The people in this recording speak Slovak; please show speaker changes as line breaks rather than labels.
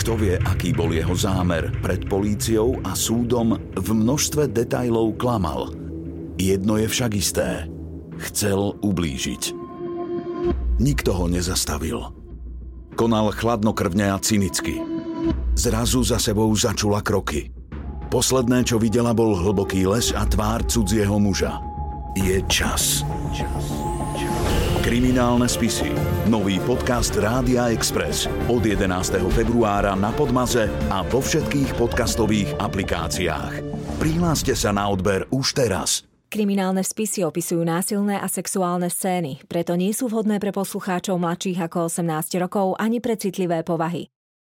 Kto vie, aký bol jeho zámer pred políciou a súdom v množstve detajlov klamal. Jedno je však isté. Chcel ublížiť. Nikto ho nezastavil. Konal chladnokrvne a cynicky. Zrazu za sebou začula kroky. Posledné, čo videla, bol hlboký les a tvár cudzieho muža. Je čas. Kriminálne spisy. Nový podcast Rádia Express. Od 11. februára na Podmaze a vo všetkých podcastových aplikáciách. Prihláste sa na odber už teraz.
Kriminálne spisy opisujú násilné a sexuálne scény, preto nie sú vhodné pre poslucháčov mladších ako 18 rokov ani pre citlivé povahy.